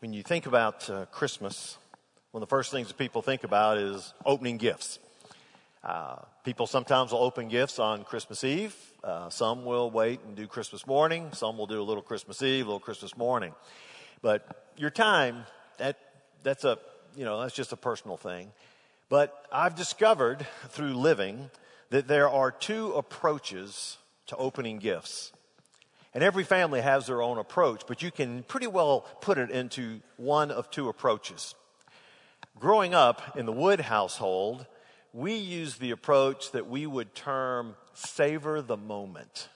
When you think about uh, Christmas, one of the first things that people think about is opening gifts. Uh, people sometimes will open gifts on Christmas Eve. Uh, some will wait and do Christmas morning. Some will do a little Christmas Eve, a little Christmas morning. But your time, that, that's a, you know, that's just a personal thing. But I've discovered through living that there are two approaches to opening gifts. And every family has their own approach, but you can pretty well put it into one of two approaches. Growing up in the Wood household, we used the approach that we would term savor the moment.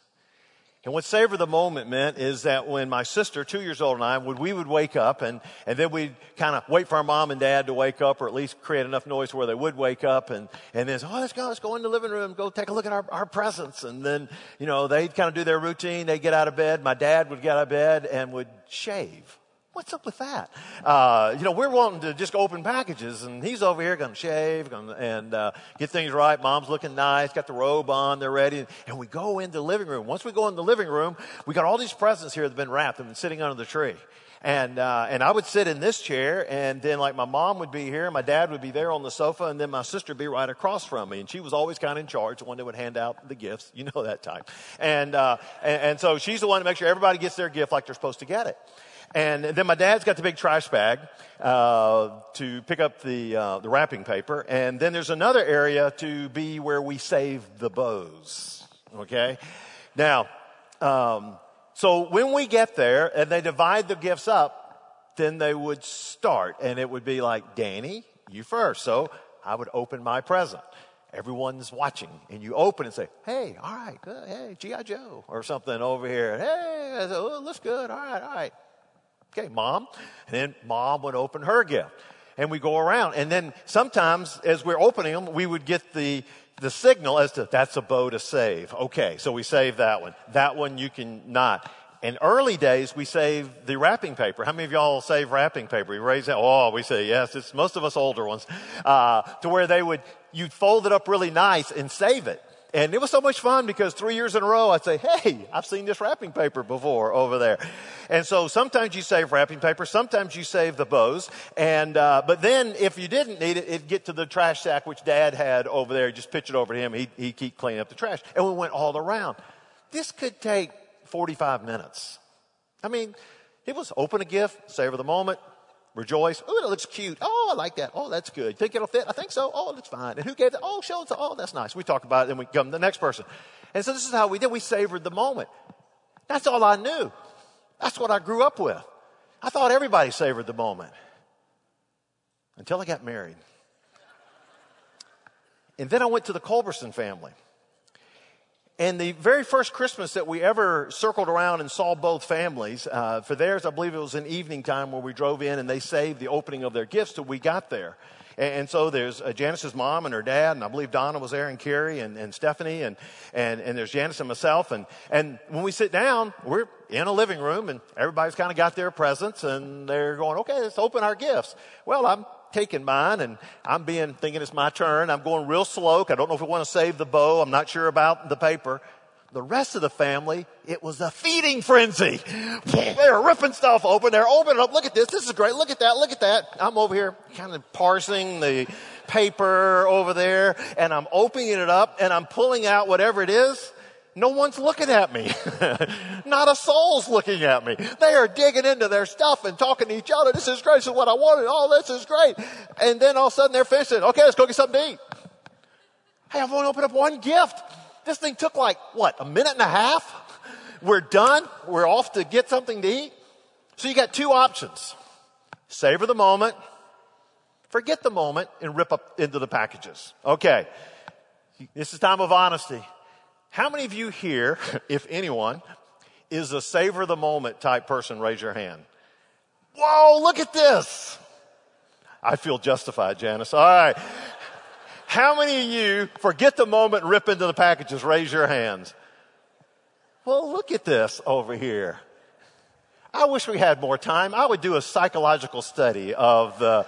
And what savor the moment meant is that when my sister, two years old, and I would, we would wake up and, and then we'd kind of wait for our mom and dad to wake up or at least create enough noise where they would wake up and, and then, oh, let's go, let's go in the living room, go take a look at our, our presents. And then, you know, they'd kind of do their routine. They'd get out of bed. My dad would get out of bed and would shave. What's up with that? Uh, you know, we're wanting to just open packages, and he's over here going to shave gonna, and uh, get things right. Mom's looking nice, got the robe on, they're ready, and we go into the living room. Once we go in the living room, we got all these presents here that have been wrapped and been sitting under the tree. And uh, and I would sit in this chair, and then like my mom would be here, my dad would be there on the sofa, and then my sister would be right across from me, and she was always kind of in charge, the one that would hand out the gifts, you know that type. And, uh, and and so she's the one to make sure everybody gets their gift like they're supposed to get it. And then my dad's got the big trash bag uh, to pick up the uh, the wrapping paper, and then there's another area to be where we save the bows. Okay, now, um, so when we get there and they divide the gifts up, then they would start, and it would be like, Danny, you first. So I would open my present everyone's watching and you open and say, Hey, all right, good. Hey, G.I. Joe or something over here. Hey, looks good. All right, all right. Okay, mom. And then mom would open her gift. And we go around. And then sometimes as we're opening them, we would get the, the signal as to that's a bow to save. Okay, so we save that one. That one you can not. In early days, we saved the wrapping paper. How many of y'all save wrapping paper? You raise that. Oh, we say yes. It's most of us older ones. Uh, to where they would, you'd fold it up really nice and save it. And it was so much fun because three years in a row, I'd say, Hey, I've seen this wrapping paper before over there. And so sometimes you save wrapping paper, sometimes you save the bows. And, uh, but then if you didn't need it, it'd get to the trash sack, which dad had over there. Just pitch it over to him. He'd, he'd keep cleaning up the trash. And we went all around. This could take 45 minutes. I mean, it was open a gift, savor the moment, Rejoice. Oh, it looks cute. Oh, I like that. Oh, that's good. Think it'll fit? I think so. Oh, that's fine. And who gave it? Oh, show it. To. Oh, that's nice. We talk about it, then we come to the next person. And so this is how we did. We savored the moment. That's all I knew. That's what I grew up with. I thought everybody savored the moment until I got married. And then I went to the Culberson family. And the very first Christmas that we ever circled around and saw both families, uh, for theirs, I believe it was an evening time where we drove in and they saved the opening of their gifts till we got there. And, and so there's uh, Janice's mom and her dad, and I believe Donna was there, and Carrie and, and Stephanie, and, and, and there's Janice and myself. And, and when we sit down, we're in a living room, and everybody's kind of got their presents, and they're going, okay, let's open our gifts. Well, I'm taking mine and I'm being, thinking it's my turn. I'm going real slow. I don't know if I want to save the bow. I'm not sure about the paper. The rest of the family, it was a feeding frenzy. They're ripping stuff open. They're opening up. Look at this. This is great. Look at that. Look at that. I'm over here kind of parsing the paper over there and I'm opening it up and I'm pulling out whatever it is no one's looking at me. Not a soul's looking at me. They are digging into their stuff and talking to each other. This is great. This is what I wanted. Oh, this is great. And then all of a sudden they're finished. Okay, let's go get something to eat. Hey, I've only opened up one gift. This thing took like, what, a minute and a half? We're done. We're off to get something to eat. So you got two options. Savor the moment, forget the moment, and rip up into the packages. Okay. This is time of honesty. How many of you here, if anyone, is a savor the moment type person? Raise your hand. Whoa, look at this. I feel justified, Janice. All right. How many of you forget the moment, rip into the packages? Raise your hands. Well, look at this over here. I wish we had more time. I would do a psychological study of the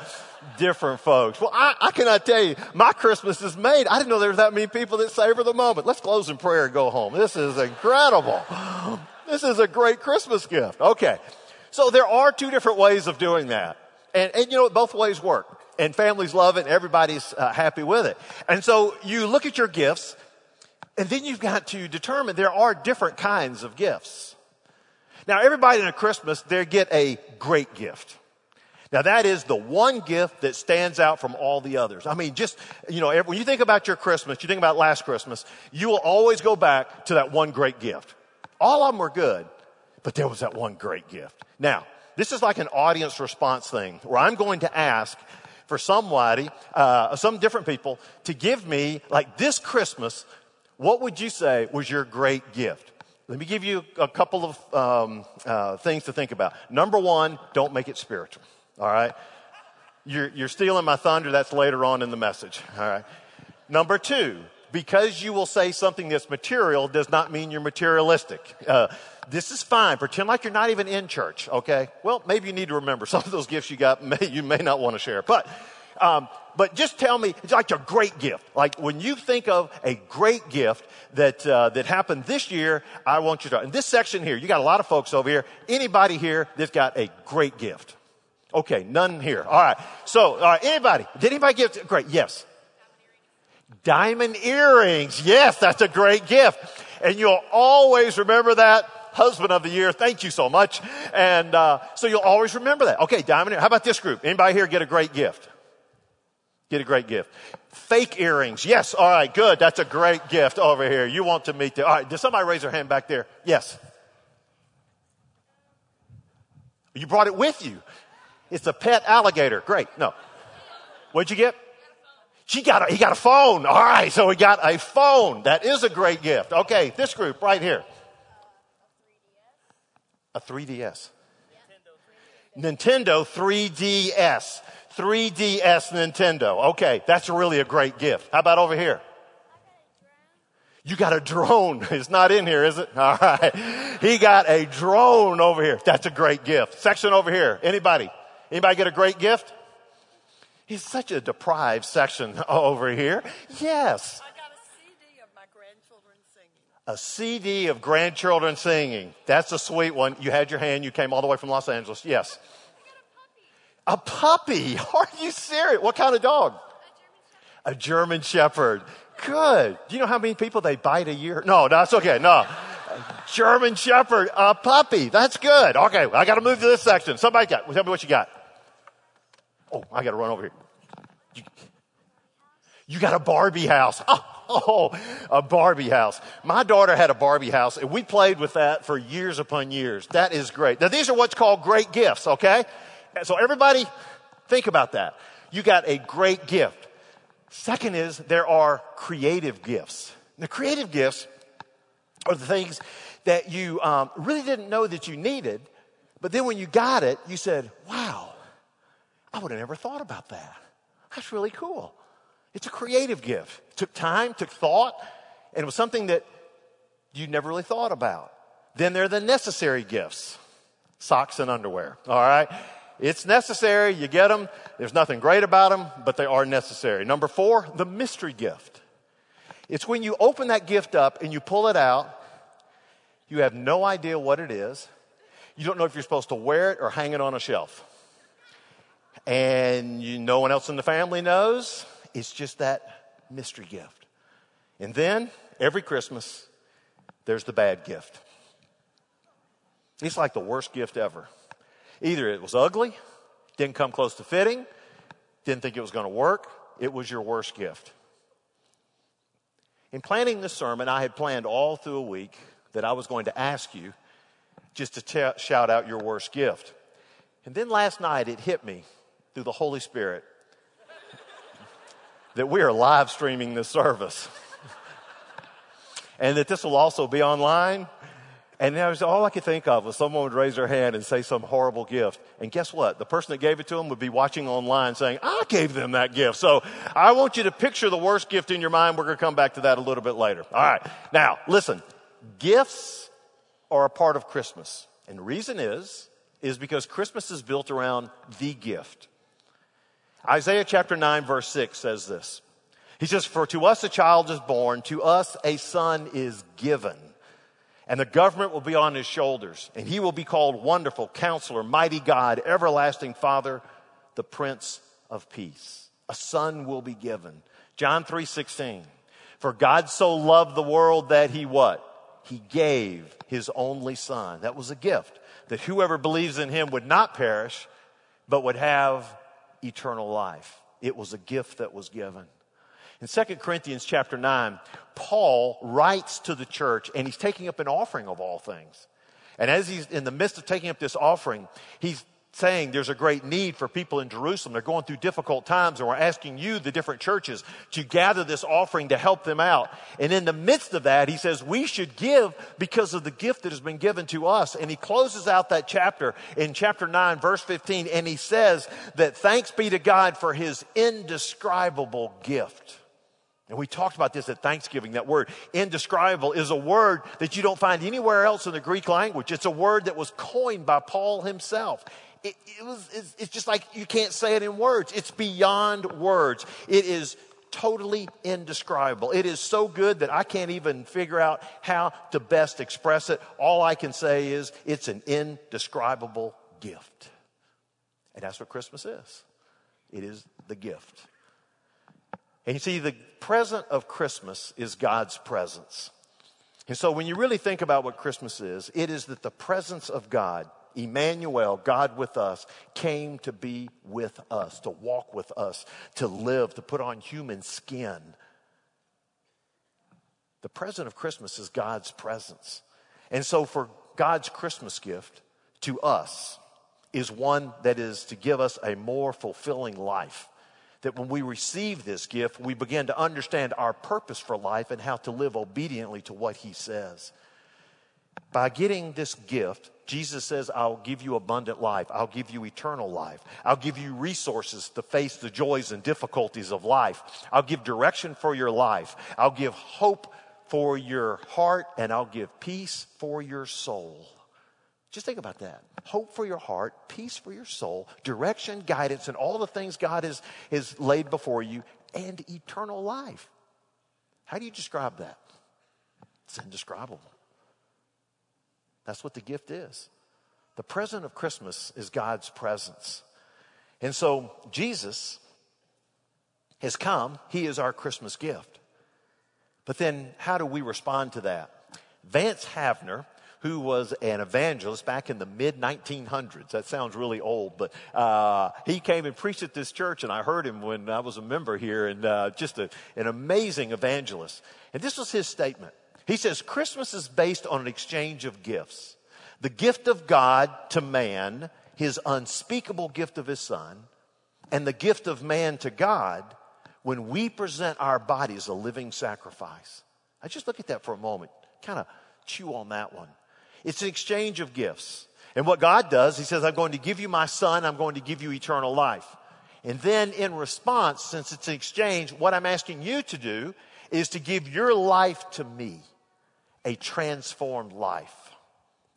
different folks. Well, I, I cannot tell you, my Christmas is made. I didn't know there were that many people that savor the moment. Let's close in prayer and go home. This is incredible. This is a great Christmas gift. Okay. So there are two different ways of doing that. And, and you know, both ways work. And families love it and everybody's uh, happy with it. And so you look at your gifts and then you've got to determine there are different kinds of gifts. Now everybody in a Christmas, they get a great gift. Now that is the one gift that stands out from all the others. I mean, just, you know, when you think about your Christmas, you think about last Christmas, you will always go back to that one great gift. All of them were good, but there was that one great gift. Now, this is like an audience response thing where I'm going to ask for somebody, uh, some different people to give me, like this Christmas, what would you say was your great gift? Let me give you a couple of um, uh, things to think about. Number one, don't make it spiritual. All right? You're, you're stealing my thunder. That's later on in the message. All right? Number two, because you will say something that's material does not mean you're materialistic. Uh, this is fine. Pretend like you're not even in church, okay? Well, maybe you need to remember some of those gifts you got, may, you may not want to share. But, um, but just tell me, it's like a great gift. Like when you think of a great gift that, uh, that happened this year, I want you to, in this section here, you got a lot of folks over here. Anybody here that's got a great gift? Okay, none here. All right. So, all right, anybody? Did anybody give? Great. Yes. Diamond earrings. Yes, that's a great gift. And you'll always remember that. Husband of the year. Thank you so much. And, uh, so you'll always remember that. Okay, diamond. How about this group? Anybody here get a great gift? Get a great gift. Fake earrings. Yes. All right. Good. That's a great gift over here. You want to meet the, all right. Does somebody raise their hand back there? Yes. You brought it with you. It's a pet alligator. Great. No. What'd you get? She got a, he got a phone. All right. So he got a phone. That is a great gift. Okay. This group right here. A 3DS. Nintendo 3DS. 3DS Nintendo. Okay. That's really a great gift. How about over here? You got a drone. It's not in here, is it? All right. He got a drone over here. That's a great gift. Section over here. Anybody? Anybody get a great gift? He's such a deprived section over here. Yes. I got a CD of my grandchildren singing. A CD of grandchildren singing. That's a sweet one. You had your hand. You came all the way from Los Angeles. Yes. A puppy. a puppy. Are you serious? What kind of dog? A German Shepherd. A German Shepherd. Good. Do you know how many people they bite a year? No, that's okay. No. German Shepherd, a puppy. That's good. Okay, I got to move to this section. Somebody got. Tell me what you got. Oh, I got to run over here. You, you got a Barbie house. Oh, oh, a Barbie house. My daughter had a Barbie house, and we played with that for years upon years. That is great. Now, these are what's called great gifts, okay? So, everybody, think about that. You got a great gift. Second is there are creative gifts. The creative gifts are the things that you um, really didn't know that you needed, but then when you got it, you said, wow, I would have never thought about that. That's really cool. It's a creative gift. It took time, took thought, and it was something that you never really thought about. Then there are the necessary gifts socks and underwear. All right? It's necessary. You get them. There's nothing great about them, but they are necessary. Number four, the mystery gift. It's when you open that gift up and you pull it out, you have no idea what it is. You don't know if you're supposed to wear it or hang it on a shelf. And you, no one else in the family knows. It's just that mystery gift. And then every Christmas, there's the bad gift. It's like the worst gift ever. Either it was ugly, didn't come close to fitting, didn't think it was going to work, it was your worst gift. In planning this sermon, I had planned all through a week that I was going to ask you just to t- shout out your worst gift. And then last night it hit me through the Holy Spirit that we are live streaming this service. and that this will also be online. And that was all I could think of was someone would raise their hand and say some horrible gift. And guess what? The person that gave it to them would be watching online saying, I gave them that gift. So I want you to picture the worst gift in your mind. We're going to come back to that a little bit later. All right. Now, listen. Gifts are a part of Christmas. And the reason is, is because Christmas is built around the gift. Isaiah chapter 9 verse 6 says this. He says, For to us a child is born, to us a son is given and the government will be on his shoulders, and he will be called Wonderful Counselor, Mighty God, Everlasting Father, the Prince of Peace. A son will be given. John 3:16. For God so loved the world that he what? He gave his only son. That was a gift that whoever believes in him would not perish, but would have eternal life. It was a gift that was given. In 2 Corinthians chapter 9, Paul writes to the church and he's taking up an offering of all things. And as he's in the midst of taking up this offering, he's saying there's a great need for people in Jerusalem. They're going through difficult times and we're asking you, the different churches, to gather this offering to help them out. And in the midst of that, he says we should give because of the gift that has been given to us. And he closes out that chapter in chapter 9, verse 15, and he says that thanks be to God for his indescribable gift. And we talked about this at Thanksgiving. That word indescribable is a word that you don't find anywhere else in the Greek language. It's a word that was coined by Paul himself it, it was, it's, it's just like you can't say it in words. It's beyond words. It is totally indescribable. It is so good that I can't even figure out how to best express it. All I can say is it's an indescribable gift. And that's what Christmas is. It is the gift. And you see, the present of Christmas is God's presence. And so when you really think about what Christmas is, it is that the presence of God Emmanuel, God with us, came to be with us, to walk with us, to live, to put on human skin. The present of Christmas is God's presence. And so, for God's Christmas gift to us is one that is to give us a more fulfilling life. That when we receive this gift, we begin to understand our purpose for life and how to live obediently to what He says. By getting this gift, Jesus says, I'll give you abundant life. I'll give you eternal life. I'll give you resources to face the joys and difficulties of life. I'll give direction for your life. I'll give hope for your heart and I'll give peace for your soul. Just think about that. Hope for your heart, peace for your soul, direction, guidance, and all the things God has, has laid before you, and eternal life. How do you describe that? It's indescribable. That's what the gift is. The present of Christmas is God's presence. And so Jesus has come, He is our Christmas gift. But then how do we respond to that? Vance Havner, who was an evangelist back in the mid 1900s. That sounds really old, but uh, he came and preached at this church, and I heard him when I was a member here, and uh, just a, an amazing evangelist. And this was his statement. He says Christmas is based on an exchange of gifts. The gift of God to man, his unspeakable gift of his son, and the gift of man to God when we present our bodies a living sacrifice. I just look at that for a moment, kind of chew on that one. It's an exchange of gifts. And what God does, He says, I'm going to give you my son, I'm going to give you eternal life. And then in response, since it's an exchange, what I'm asking you to do is to give your life to me a transformed life.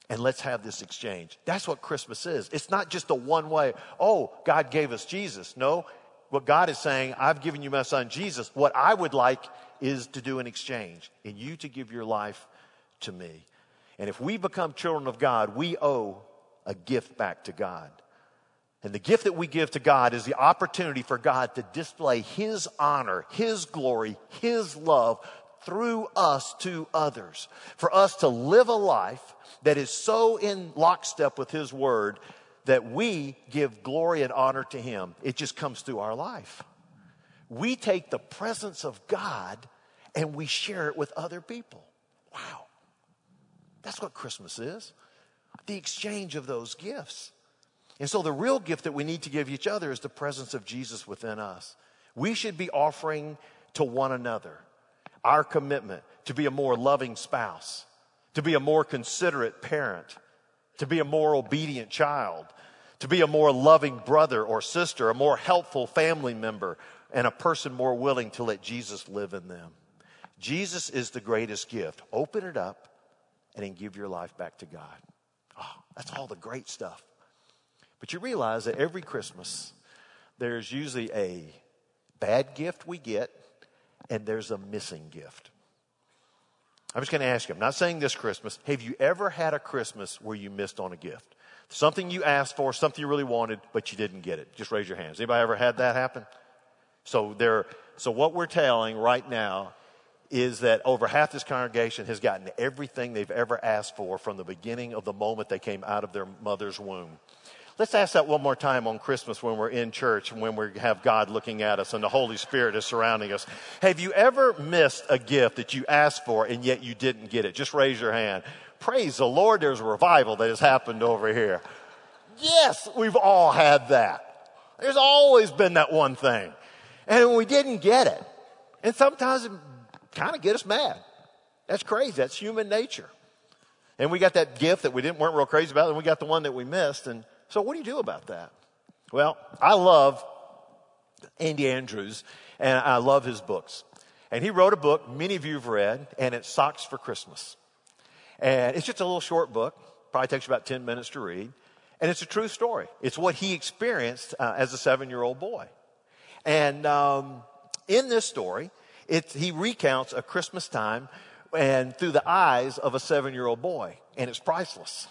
And let's have this exchange. That's what Christmas is. It's not just a one way, oh, God gave us Jesus. No, what God is saying, I've given you my son Jesus. What I would like is to do an exchange and you to give your life to me. And if we become children of God, we owe a gift back to God. And the gift that we give to God is the opportunity for God to display His honor, His glory, His love through us to others. For us to live a life that is so in lockstep with His Word that we give glory and honor to Him. It just comes through our life. We take the presence of God and we share it with other people. Wow. That's what Christmas is the exchange of those gifts. And so, the real gift that we need to give each other is the presence of Jesus within us. We should be offering to one another our commitment to be a more loving spouse, to be a more considerate parent, to be a more obedient child, to be a more loving brother or sister, a more helpful family member, and a person more willing to let Jesus live in them. Jesus is the greatest gift. Open it up and then give your life back to God. Oh, that's all the great stuff. But you realize that every Christmas, there's usually a bad gift we get and there's a missing gift. I'm just going to ask you, I'm not saying this Christmas, have you ever had a Christmas where you missed on a gift? Something you asked for, something you really wanted, but you didn't get it. Just raise your hands. Anybody ever had that happen? So there, so what we're telling right now is that over half this congregation has gotten everything they've ever asked for from the beginning of the moment they came out of their mother's womb. Let's ask that one more time on Christmas when we're in church and when we have God looking at us and the Holy Spirit is surrounding us. Have you ever missed a gift that you asked for and yet you didn't get it? Just raise your hand. Praise the Lord, there's a revival that has happened over here. Yes, we've all had that. There's always been that one thing. And we didn't get it. And sometimes it kind of get us mad. That's crazy. That's human nature. And we got that gift that we didn't weren't real crazy about, and we got the one that we missed. And so, what do you do about that? Well, I love Andy Andrews, and I love his books. And he wrote a book many of you have read, and it's Socks for Christmas. And it's just a little short book, probably takes you about 10 minutes to read. And it's a true story. It's what he experienced uh, as a seven year old boy. And um, in this story, he recounts a Christmas time and through the eyes of a seven year old boy, and it's priceless.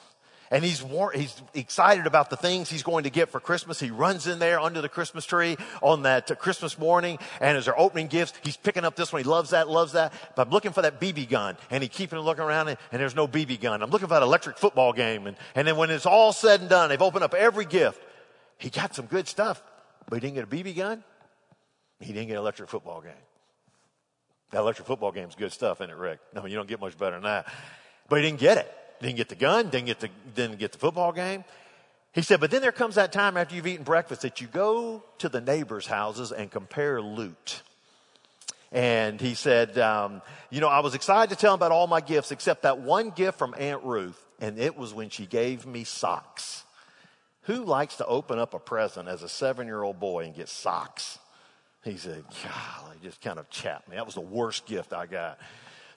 And he's, war- he's excited about the things he's going to get for Christmas. He runs in there under the Christmas tree on that Christmas morning. And as they're opening gifts, he's picking up this one. He loves that, loves that. But I'm looking for that BB gun. And he keeping looking around and, and there's no BB gun. I'm looking for that electric football game. And, and then when it's all said and done, they've opened up every gift. He got some good stuff, but he didn't get a BB gun. He didn't get an electric football game. That electric football game's good stuff, isn't it, Rick? No, you don't get much better than that. But he didn't get it. Didn't get the gun, didn't get the, didn't get the football game. He said, but then there comes that time after you've eaten breakfast that you go to the neighbors' houses and compare loot. And he said, um, you know, I was excited to tell him about all my gifts except that one gift from Aunt Ruth, and it was when she gave me socks. Who likes to open up a present as a seven year old boy and get socks? He said, golly, just kind of chapped me. That was the worst gift I got.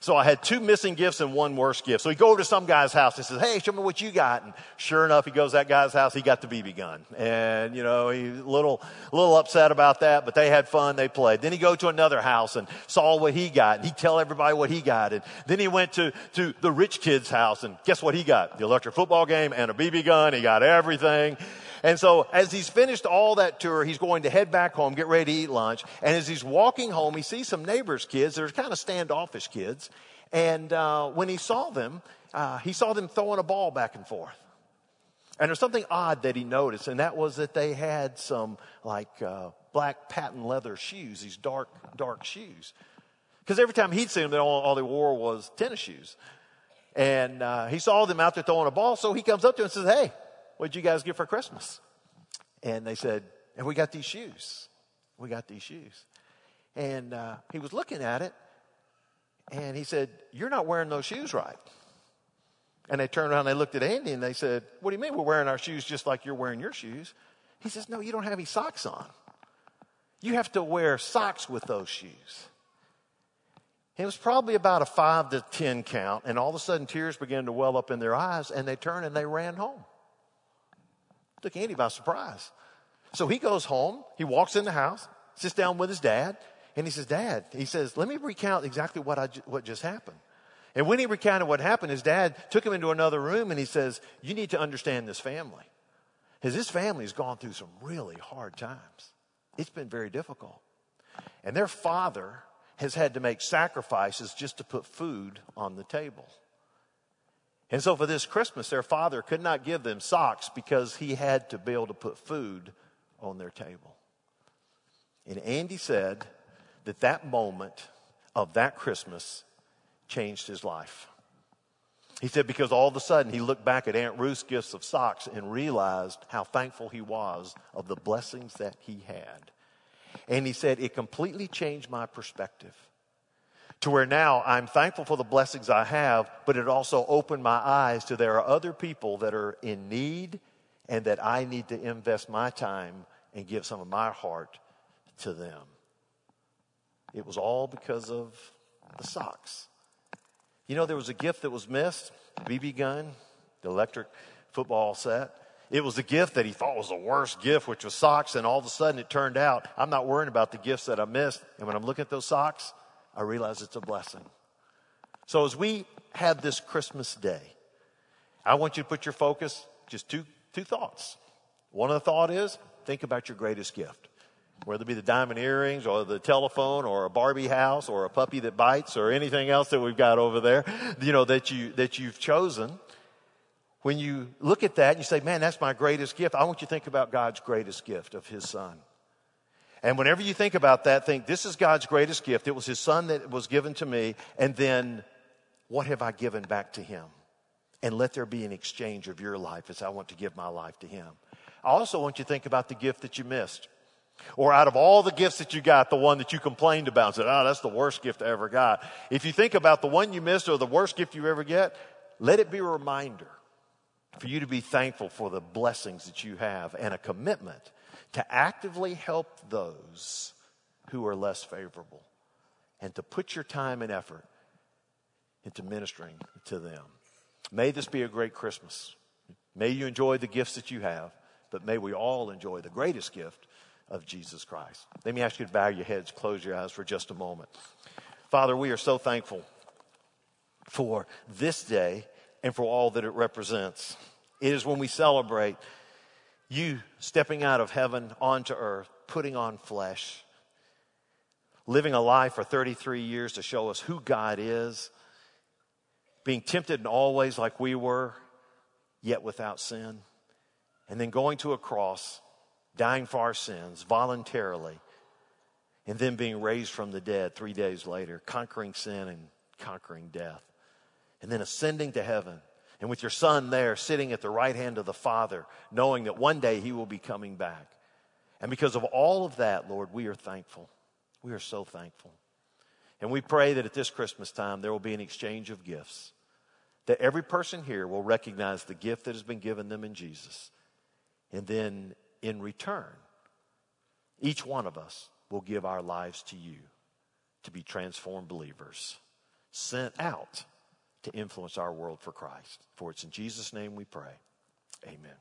So I had two missing gifts and one worse gift. So he go over to some guy's house and says, Hey, show me what you got. And sure enough, he goes that guy's house. He got the BB gun. And, you know, he's a little, little upset about that, but they had fun. They played. Then he go to another house and saw what he got. And he tell everybody what he got. And then he went to, to the rich kid's house and guess what he got? The electric football game and a BB gun. He got everything. And so as he's finished all that tour, he's going to head back home, get ready to eat lunch. And as he's walking home, he sees some neighbors' kids. They're kind of standoffish kids. And uh, when he saw them, uh, he saw them throwing a ball back and forth. And there's something odd that he noticed, and that was that they had some like uh, black patent leather shoes, these dark, dark shoes. Because every time he'd see them, all, all they wore was tennis shoes. And uh, he saw them out there throwing a ball, so he comes up to them and says, Hey, what did you guys get for Christmas? And they said, And we got these shoes. We got these shoes. And uh, he was looking at it and he said, You're not wearing those shoes right. And they turned around and they looked at Andy and they said, What do you mean we're wearing our shoes just like you're wearing your shoes? He says, No, you don't have any socks on. You have to wear socks with those shoes. It was probably about a five to ten count, and all of a sudden tears began to well up in their eyes, and they turned and they ran home. Took Andy by surprise. So he goes home, he walks in the house, sits down with his dad, and he says, Dad, he says, let me recount exactly what, I, what just happened. And when he recounted what happened, his dad took him into another room and he says, You need to understand this family. Because this family's gone through some really hard times. It's been very difficult. And their father has had to make sacrifices just to put food on the table. And so for this Christmas, their father could not give them socks because he had to be able to put food on their table. And Andy said that that moment of that Christmas changed his life. He said because all of a sudden he looked back at Aunt Ruth's gifts of socks and realized how thankful he was of the blessings that he had. And he said it completely changed my perspective to where now I'm thankful for the blessings I have, but it also opened my eyes to there are other people that are in need and that I need to invest my time and give some of my heart to them. It was all because of the socks. You know, there was a gift that was missed BB gun, the electric football set. It was a gift that he thought was the worst gift, which was socks, and all of a sudden it turned out I'm not worrying about the gifts that I missed. And when I'm looking at those socks, I realize it's a blessing. So as we have this Christmas day, I want you to put your focus just two, two thoughts. One of the thought is think about your greatest gift. Whether it be the diamond earrings or the telephone or a Barbie house or a puppy that bites or anything else that we've got over there, you know, that you, that you've chosen. When you look at that and you say, man, that's my greatest gift, I want you to think about God's greatest gift of His Son. And whenever you think about that, think, this is God's greatest gift. It was His Son that was given to me. And then, what have I given back to Him? And let there be an exchange of your life as I want to give my life to Him. I also want you to think about the gift that you missed. Or out of all the gifts that you got, the one that you complained about and said, oh, that's the worst gift I ever got. If you think about the one you missed or the worst gift you ever get, let it be a reminder for you to be thankful for the blessings that you have and a commitment to actively help those who are less favorable and to put your time and effort into ministering to them. May this be a great Christmas. May you enjoy the gifts that you have, but may we all enjoy the greatest gift of Jesus Christ. Let me ask you to bow your heads, close your eyes for just a moment. Father, we are so thankful for this day and for all that it represents. It is when we celebrate you stepping out of heaven onto earth, putting on flesh, living a life for 33 years to show us who God is, being tempted in all ways like we were, yet without sin, and then going to a cross, dying for our sins voluntarily, and then being raised from the dead three days later, conquering sin and conquering death, and then ascending to heaven and with your son there sitting at the right hand of the Father, knowing that one day he will be coming back. And because of all of that, Lord, we are thankful. We are so thankful. And we pray that at this Christmas time there will be an exchange of gifts, that every person here will recognize the gift that has been given them in Jesus. And then in return, each one of us will give our lives to you to be transformed believers, sent out to influence our world for Christ. For it's in Jesus' name we pray. Amen.